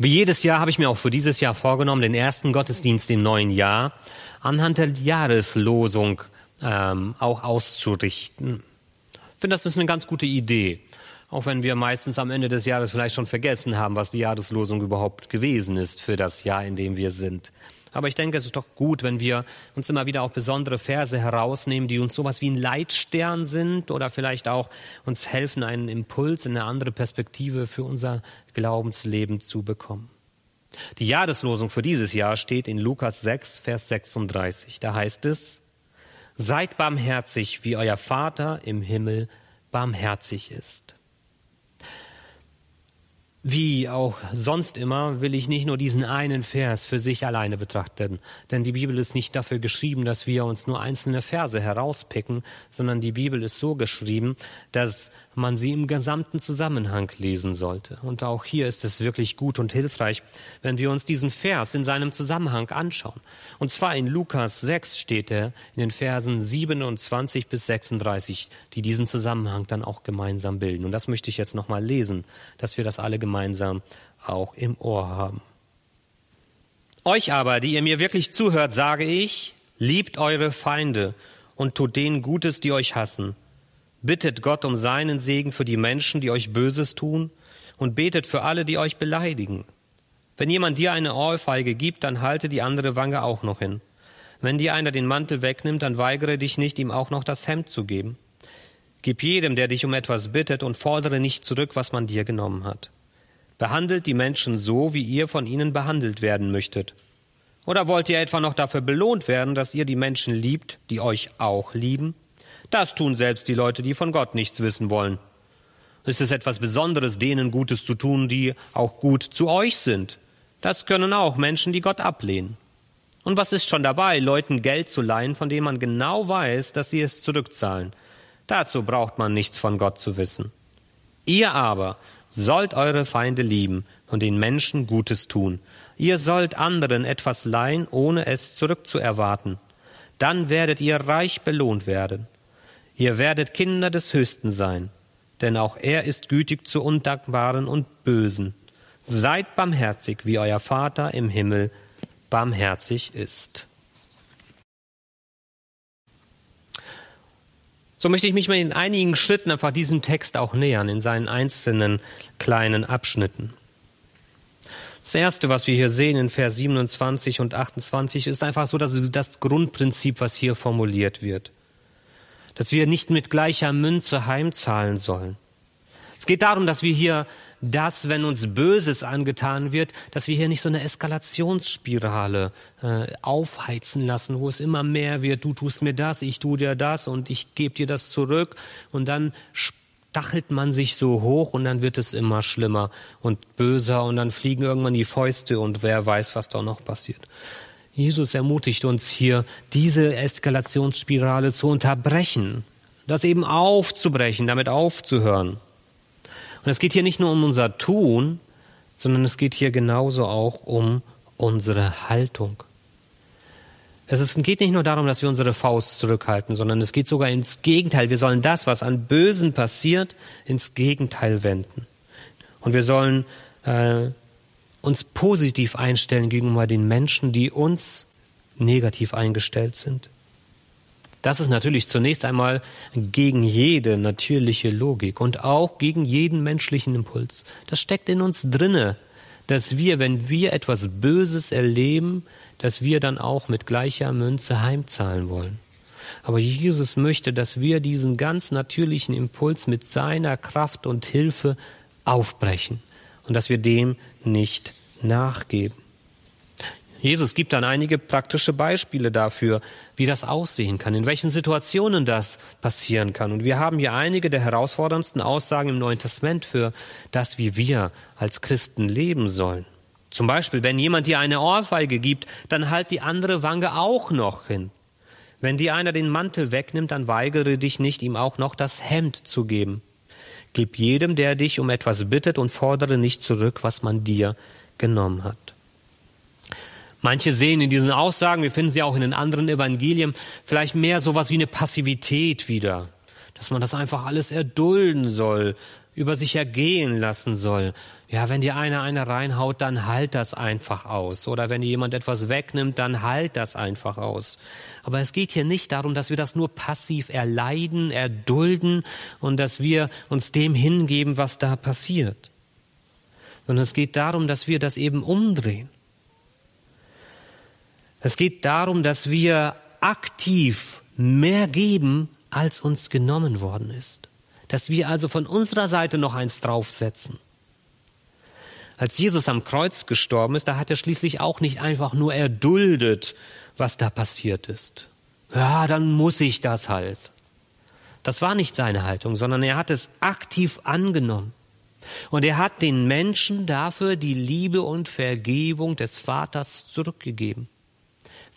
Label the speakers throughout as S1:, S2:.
S1: Wie jedes Jahr habe ich mir auch für dieses Jahr vorgenommen, den ersten Gottesdienst im neuen Jahr anhand der Jahreslosung ähm, auch auszurichten. Ich finde, das ist eine ganz gute Idee. Auch wenn wir meistens am Ende des Jahres vielleicht schon vergessen haben, was die Jahreslosung überhaupt gewesen ist für das Jahr, in dem wir sind. Aber ich denke, es ist doch gut, wenn wir uns immer wieder auch besondere Verse herausnehmen, die uns sowas wie ein Leitstern sind oder vielleicht auch uns helfen, einen Impuls in eine andere Perspektive für unser Glaubensleben zu bekommen. Die Jahreslosung für dieses Jahr steht in Lukas 6, Vers 36. Da heißt es, Seid barmherzig, wie euer Vater im Himmel barmherzig ist. Wie auch sonst immer will ich nicht nur diesen einen Vers für sich alleine betrachten, denn die Bibel ist nicht dafür geschrieben, dass wir uns nur einzelne Verse herauspicken, sondern die Bibel ist so geschrieben, dass man sie im gesamten Zusammenhang lesen sollte. Und auch hier ist es wirklich gut und hilfreich, wenn wir uns diesen Vers in seinem Zusammenhang anschauen. Und zwar in Lukas 6 steht er in den Versen 27 bis 36, die diesen Zusammenhang dann auch gemeinsam bilden. Und das möchte ich jetzt nochmal lesen, dass wir das alle gemeinsam auch im Ohr haben. Euch aber, die ihr mir wirklich zuhört, sage ich, liebt eure Feinde und tut denen Gutes, die euch hassen Bittet Gott um seinen Segen für die Menschen, die euch Böses tun, und betet für alle, die euch beleidigen. Wenn jemand dir eine Ohrfeige gibt, dann halte die andere Wange auch noch hin. Wenn dir einer den Mantel wegnimmt, dann weigere dich nicht, ihm auch noch das Hemd zu geben. Gib jedem, der dich um etwas bittet, und fordere nicht zurück, was man dir genommen hat. Behandelt die Menschen so, wie ihr von ihnen behandelt werden möchtet. Oder wollt ihr etwa noch dafür belohnt werden, dass ihr die Menschen liebt, die euch auch lieben? Das tun selbst die Leute, die von Gott nichts wissen wollen. Ist es etwas Besonderes, denen Gutes zu tun, die auch gut zu euch sind? Das können auch Menschen, die Gott ablehnen. Und was ist schon dabei, Leuten Geld zu leihen, von dem man genau weiß, dass sie es zurückzahlen? Dazu braucht man nichts von Gott zu wissen. Ihr aber sollt eure Feinde lieben und den Menschen Gutes tun. Ihr sollt anderen etwas leihen, ohne es zurückzuerwarten. Dann werdet ihr reich belohnt werden. Ihr werdet Kinder des Höchsten sein, denn auch er ist gütig zu Undankbaren und Bösen. Seid barmherzig, wie euer Vater im Himmel barmherzig ist. So möchte ich mich mal in einigen Schritten einfach diesem Text auch nähern, in seinen einzelnen kleinen Abschnitten. Das erste, was wir hier sehen in Vers 27 und 28, ist einfach so dass das Grundprinzip, was hier formuliert wird dass wir nicht mit gleicher Münze heimzahlen sollen. Es geht darum, dass wir hier das, wenn uns Böses angetan wird, dass wir hier nicht so eine Eskalationsspirale äh, aufheizen lassen, wo es immer mehr wird, du tust mir das, ich tu dir das und ich gebe dir das zurück und dann stachelt man sich so hoch und dann wird es immer schlimmer und böser und dann fliegen irgendwann die Fäuste und wer weiß, was da noch passiert. Jesus ermutigt uns hier, diese Eskalationsspirale zu unterbrechen, das eben aufzubrechen, damit aufzuhören. Und es geht hier nicht nur um unser Tun, sondern es geht hier genauso auch um unsere Haltung. Es geht nicht nur darum, dass wir unsere Faust zurückhalten, sondern es geht sogar ins Gegenteil. Wir sollen das, was an Bösen passiert, ins Gegenteil wenden. Und wir sollen äh, uns positiv einstellen gegenüber den Menschen, die uns negativ eingestellt sind. Das ist natürlich zunächst einmal gegen jede natürliche Logik und auch gegen jeden menschlichen Impuls. Das steckt in uns drinne, dass wir, wenn wir etwas Böses erleben, dass wir dann auch mit gleicher Münze heimzahlen wollen. Aber Jesus möchte, dass wir diesen ganz natürlichen Impuls mit seiner Kraft und Hilfe aufbrechen und dass wir dem nicht nachgeben. Jesus gibt dann einige praktische Beispiele dafür, wie das aussehen kann, in welchen Situationen das passieren kann. Und wir haben hier einige der herausforderndsten Aussagen im Neuen Testament für das, wie wir als Christen leben sollen. Zum Beispiel, wenn jemand dir eine Ohrfeige gibt, dann halt die andere Wange auch noch hin. Wenn dir einer den Mantel wegnimmt, dann weigere dich nicht, ihm auch noch das Hemd zu geben. Gib jedem, der dich um etwas bittet und fordere nicht zurück, was man dir genommen hat. Manche sehen in diesen Aussagen, wir finden sie auch in den anderen Evangelien, vielleicht mehr sowas wie eine Passivität wieder. dass man das einfach alles erdulden soll, über sich ergehen lassen soll. Ja, wenn dir einer eine reinhaut, dann halt das einfach aus. Oder wenn dir jemand etwas wegnimmt, dann halt das einfach aus. Aber es geht hier nicht darum, dass wir das nur passiv erleiden, erdulden und dass wir uns dem hingeben, was da passiert. Sondern es geht darum, dass wir das eben umdrehen. Es geht darum, dass wir aktiv mehr geben, als uns genommen worden ist. Dass wir also von unserer Seite noch eins draufsetzen. Als Jesus am Kreuz gestorben ist, da hat er schließlich auch nicht einfach nur erduldet, was da passiert ist. Ja, dann muss ich das halt. Das war nicht seine Haltung, sondern er hat es aktiv angenommen. Und er hat den Menschen dafür die Liebe und Vergebung des Vaters zurückgegeben.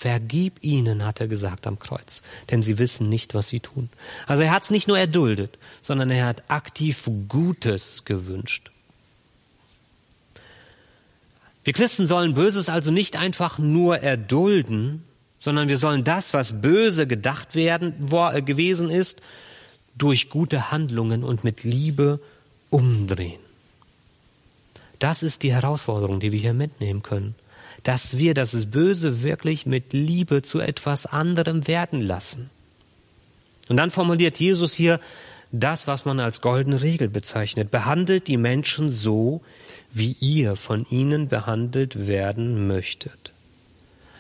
S1: Vergib ihnen, hat er gesagt am Kreuz, denn sie wissen nicht, was sie tun. Also er hat es nicht nur erduldet, sondern er hat aktiv Gutes gewünscht. Wir Christen sollen Böses also nicht einfach nur erdulden, sondern wir sollen das, was böse gedacht werden, äh, gewesen ist, durch gute Handlungen und mit Liebe umdrehen. Das ist die Herausforderung, die wir hier mitnehmen können dass wir das Böse wirklich mit Liebe zu etwas anderem werden lassen. Und dann formuliert Jesus hier das, was man als goldene Regel bezeichnet. Behandelt die Menschen so, wie ihr von ihnen behandelt werden möchtet.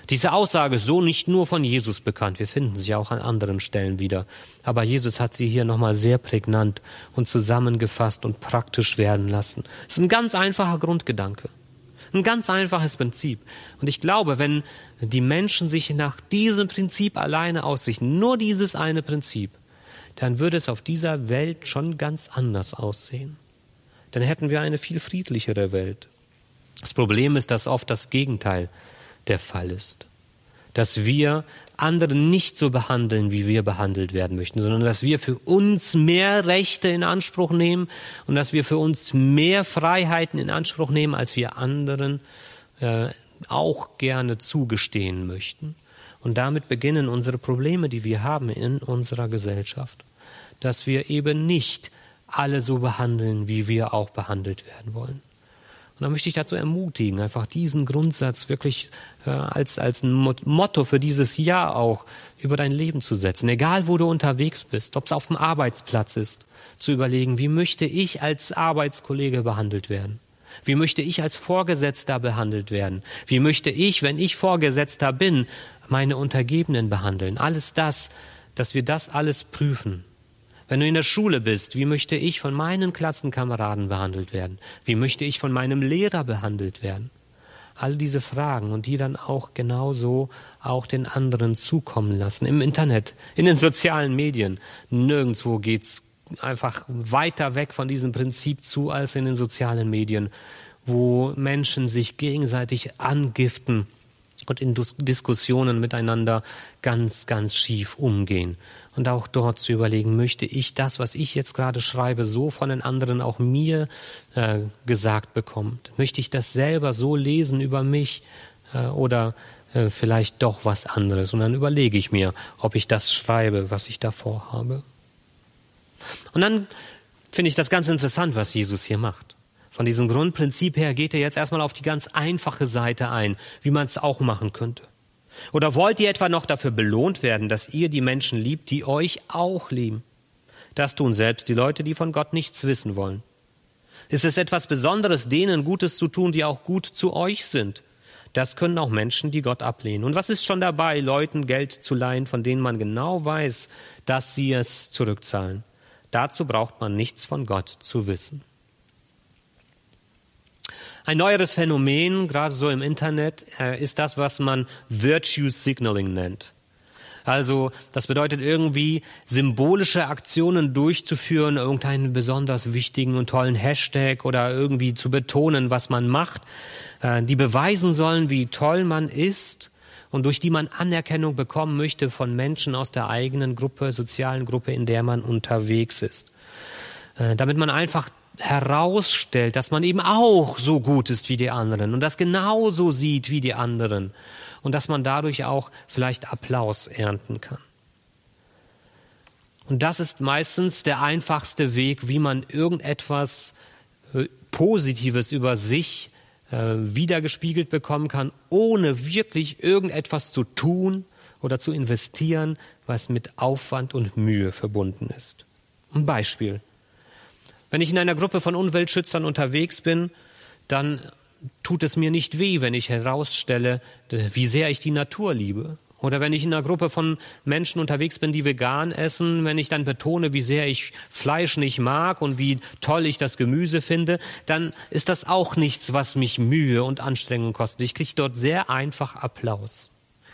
S1: Diese Aussage ist so nicht nur von Jesus bekannt, wir finden sie auch an anderen Stellen wieder. Aber Jesus hat sie hier nochmal sehr prägnant und zusammengefasst und praktisch werden lassen. Es ist ein ganz einfacher Grundgedanke. Ein ganz einfaches Prinzip. Und ich glaube, wenn die Menschen sich nach diesem Prinzip alleine ausrichten, nur dieses eine Prinzip, dann würde es auf dieser Welt schon ganz anders aussehen. Dann hätten wir eine viel friedlichere Welt. Das Problem ist, dass oft das Gegenteil der Fall ist. Dass wir andere nicht so behandeln, wie wir behandelt werden möchten, sondern dass wir für uns mehr Rechte in Anspruch nehmen und dass wir für uns mehr Freiheiten in Anspruch nehmen, als wir anderen äh, auch gerne zugestehen möchten. Und damit beginnen unsere Probleme, die wir haben in unserer Gesellschaft, dass wir eben nicht alle so behandeln, wie wir auch behandelt werden wollen. Und da möchte ich dazu ermutigen, einfach diesen Grundsatz wirklich als, als ein Motto für dieses Jahr auch über dein Leben zu setzen. Egal, wo du unterwegs bist, ob es auf dem Arbeitsplatz ist, zu überlegen, wie möchte ich als Arbeitskollege behandelt werden? Wie möchte ich als Vorgesetzter behandelt werden? Wie möchte ich, wenn ich Vorgesetzter bin, meine Untergebenen behandeln? Alles das, dass wir das alles prüfen wenn du in der Schule bist, wie möchte ich von meinen Klassenkameraden behandelt werden? Wie möchte ich von meinem Lehrer behandelt werden? All diese Fragen und die dann auch genauso auch den anderen zukommen lassen. Im Internet, in den sozialen Medien. Nirgendwo geht's einfach weiter weg von diesem Prinzip zu als in den sozialen Medien, wo Menschen sich gegenseitig angiften und in Diskussionen miteinander ganz, ganz schief umgehen und auch dort zu überlegen, möchte ich das, was ich jetzt gerade schreibe, so von den anderen auch mir äh, gesagt bekommen? Möchte ich das selber so lesen über mich äh, oder äh, vielleicht doch was anderes? Und dann überlege ich mir, ob ich das schreibe, was ich davor habe. Und dann finde ich das ganz interessant, was Jesus hier macht. Von diesem Grundprinzip her geht er jetzt erstmal auf die ganz einfache Seite ein, wie man es auch machen könnte. Oder wollt ihr etwa noch dafür belohnt werden, dass ihr die Menschen liebt, die euch auch lieben? Das tun selbst die Leute, die von Gott nichts wissen wollen. Ist es etwas Besonderes, denen Gutes zu tun, die auch gut zu euch sind? Das können auch Menschen, die Gott ablehnen. Und was ist schon dabei, Leuten Geld zu leihen, von denen man genau weiß, dass sie es zurückzahlen? Dazu braucht man nichts von Gott zu wissen. Ein neueres Phänomen, gerade so im Internet, äh, ist das, was man Virtue Signaling nennt. Also das bedeutet irgendwie symbolische Aktionen durchzuführen, irgendeinen besonders wichtigen und tollen Hashtag oder irgendwie zu betonen, was man macht, äh, die beweisen sollen, wie toll man ist und durch die man Anerkennung bekommen möchte von Menschen aus der eigenen Gruppe, sozialen Gruppe, in der man unterwegs ist. Äh, damit man einfach herausstellt, dass man eben auch so gut ist wie die anderen und das genauso sieht wie die anderen und dass man dadurch auch vielleicht Applaus ernten kann. Und das ist meistens der einfachste Weg, wie man irgendetwas äh, Positives über sich äh, wiedergespiegelt bekommen kann, ohne wirklich irgendetwas zu tun oder zu investieren, was mit Aufwand und Mühe verbunden ist. Ein Beispiel. Wenn ich in einer Gruppe von Umweltschützern unterwegs bin, dann tut es mir nicht weh, wenn ich herausstelle, wie sehr ich die Natur liebe oder wenn ich in einer Gruppe von Menschen unterwegs bin, die vegan essen, wenn ich dann betone, wie sehr ich Fleisch nicht mag und wie toll ich das Gemüse finde, dann ist das auch nichts, was mich Mühe und Anstrengung kostet. Ich kriege dort sehr einfach Applaus.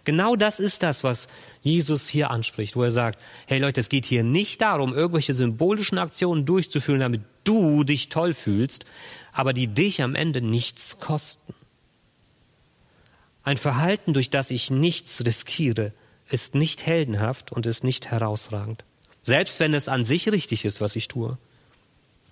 S1: Genau das ist das, was Jesus hier anspricht, wo er sagt, hey Leute, es geht hier nicht darum, irgendwelche symbolischen Aktionen durchzuführen, damit du dich toll fühlst, aber die dich am Ende nichts kosten. Ein Verhalten, durch das ich nichts riskiere, ist nicht heldenhaft und ist nicht herausragend. Selbst wenn es an sich richtig ist, was ich tue.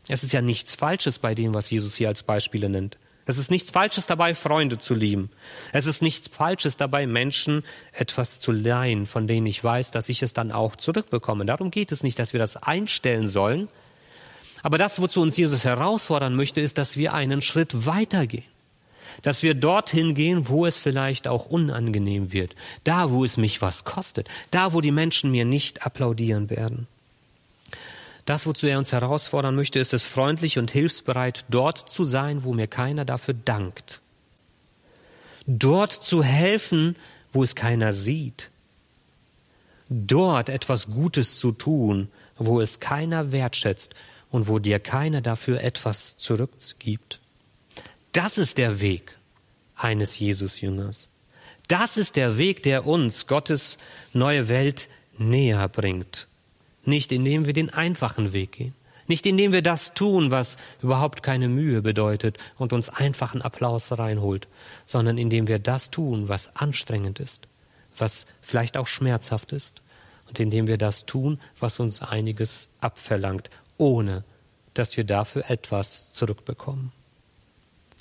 S1: Es ist ja nichts Falsches bei dem, was Jesus hier als Beispiele nennt. Es ist nichts Falsches dabei, Freunde zu lieben. Es ist nichts Falsches dabei, Menschen etwas zu leihen, von denen ich weiß, dass ich es dann auch zurückbekomme. Darum geht es nicht, dass wir das einstellen sollen. Aber das, wozu uns Jesus herausfordern möchte, ist, dass wir einen Schritt weitergehen dass wir dorthin gehen, wo es vielleicht auch unangenehm wird, da, wo es mich was kostet, da, wo die Menschen mir nicht applaudieren werden. Das, wozu er uns herausfordern möchte, ist es freundlich und hilfsbereit, dort zu sein, wo mir keiner dafür dankt. Dort zu helfen, wo es keiner sieht. Dort etwas Gutes zu tun, wo es keiner wertschätzt und wo dir keiner dafür etwas zurückgibt. Das ist der Weg eines Jesus-Jüngers. Das ist der Weg, der uns Gottes neue Welt näher bringt. Nicht indem wir den einfachen Weg gehen. Nicht indem wir das tun, was überhaupt keine Mühe bedeutet und uns einfachen Applaus reinholt, sondern indem wir das tun, was anstrengend ist, was vielleicht auch schmerzhaft ist und indem wir das tun, was uns einiges abverlangt, ohne dass wir dafür etwas zurückbekommen.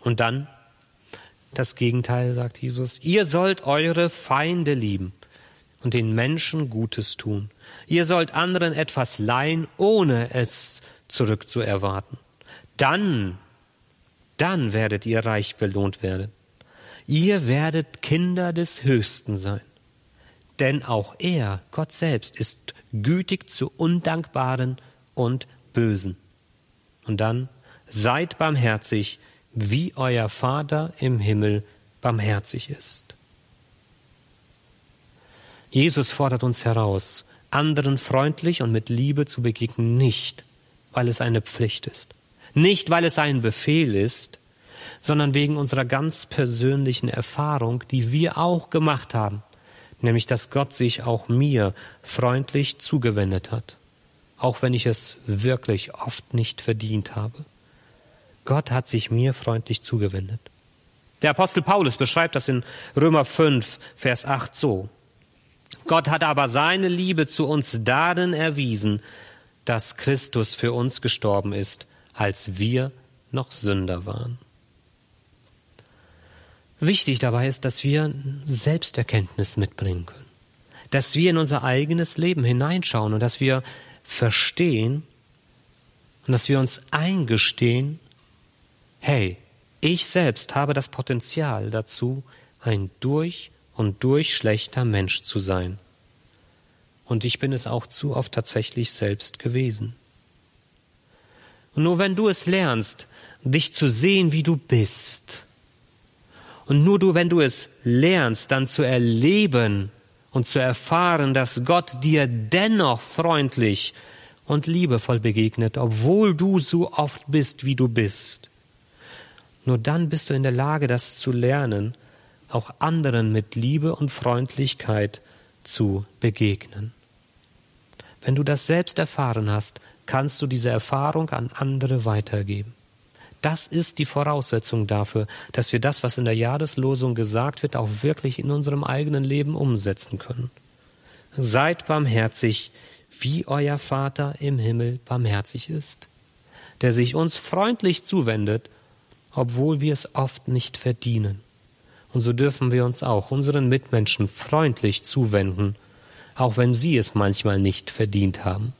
S1: Und dann das Gegenteil, sagt Jesus. Ihr sollt eure Feinde lieben und den Menschen Gutes tun. Ihr sollt anderen etwas leihen, ohne es zurückzuerwarten. Dann, dann werdet ihr reich belohnt werden. Ihr werdet Kinder des Höchsten sein. Denn auch er, Gott selbst, ist gütig zu Undankbaren und Bösen. Und dann seid barmherzig, wie euer Vater im Himmel barmherzig ist. Jesus fordert uns heraus, anderen freundlich und mit Liebe zu begegnen, nicht weil es eine Pflicht ist, nicht weil es ein Befehl ist, sondern wegen unserer ganz persönlichen Erfahrung, die wir auch gemacht haben, nämlich dass Gott sich auch mir freundlich zugewendet hat, auch wenn ich es wirklich oft nicht verdient habe. Gott hat sich mir freundlich zugewendet. Der Apostel Paulus beschreibt das in Römer 5, Vers 8 so. Gott hat aber seine Liebe zu uns darin erwiesen, dass Christus für uns gestorben ist, als wir noch Sünder waren. Wichtig dabei ist, dass wir Selbsterkenntnis mitbringen können, dass wir in unser eigenes Leben hineinschauen und dass wir verstehen und dass wir uns eingestehen, hey, ich selbst habe das Potenzial dazu, ein durch und durch schlechter Mensch zu sein. Und ich bin es auch zu oft tatsächlich selbst gewesen. Nur wenn du es lernst, dich zu sehen, wie du bist, und nur du, wenn du es lernst, dann zu erleben und zu erfahren, dass Gott dir dennoch freundlich und liebevoll begegnet, obwohl du so oft bist, wie du bist, nur dann bist du in der Lage, das zu lernen, auch anderen mit Liebe und Freundlichkeit zu begegnen. Wenn du das selbst erfahren hast, kannst du diese Erfahrung an andere weitergeben. Das ist die Voraussetzung dafür, dass wir das, was in der Jahreslosung gesagt wird, auch wirklich in unserem eigenen Leben umsetzen können. Seid barmherzig, wie euer Vater im Himmel barmherzig ist, der sich uns freundlich zuwendet obwohl wir es oft nicht verdienen. Und so dürfen wir uns auch unseren Mitmenschen freundlich zuwenden, auch wenn sie es manchmal nicht verdient haben.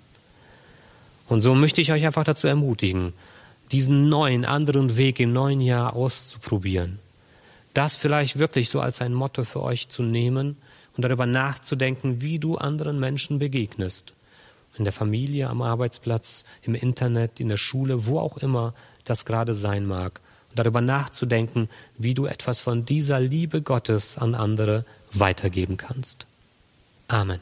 S1: Und so möchte ich euch einfach dazu ermutigen, diesen neuen, anderen Weg im neuen Jahr auszuprobieren. Das vielleicht wirklich so als ein Motto für euch zu nehmen und darüber nachzudenken, wie du anderen Menschen begegnest. In der Familie, am Arbeitsplatz, im Internet, in der Schule, wo auch immer das gerade sein mag. Darüber nachzudenken, wie du etwas von dieser Liebe Gottes an andere weitergeben kannst. Amen.